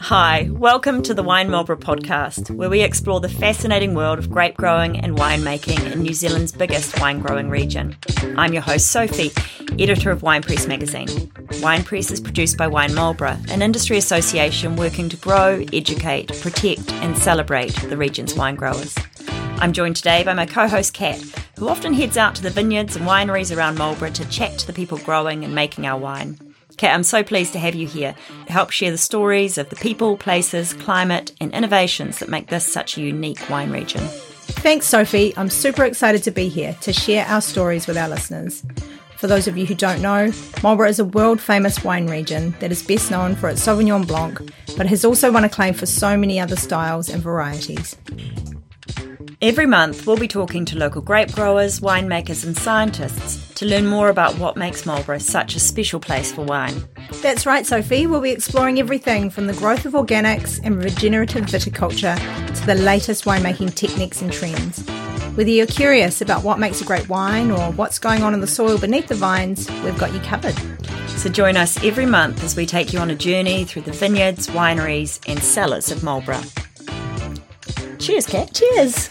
Hi, welcome to the Wine Marlborough podcast, where we explore the fascinating world of grape growing and winemaking in New Zealand's biggest wine growing region. I'm your host, Sophie, editor of Wine Press magazine. Wine Press is produced by Wine Marlborough, an industry association working to grow, educate, protect, and celebrate the region's wine growers. I'm joined today by my co host, Kat, who often heads out to the vineyards and wineries around Marlborough to chat to the people growing and making our wine. Kat, I'm so pleased to have you here to help share the stories of the people, places, climate, and innovations that make this such a unique wine region. Thanks, Sophie. I'm super excited to be here to share our stories with our listeners. For those of you who don't know, Marlborough is a world famous wine region that is best known for its Sauvignon Blanc, but has also won acclaim for so many other styles and varieties. Every month, we'll be talking to local grape growers, winemakers, and scientists to learn more about what makes Marlborough such a special place for wine. That's right, Sophie. We'll be exploring everything from the growth of organics and regenerative viticulture to the latest winemaking techniques and trends. Whether you're curious about what makes a great wine or what's going on in the soil beneath the vines, we've got you covered. So join us every month as we take you on a journey through the vineyards, wineries, and cellars of Marlborough. Cheers, Kat. Cheers.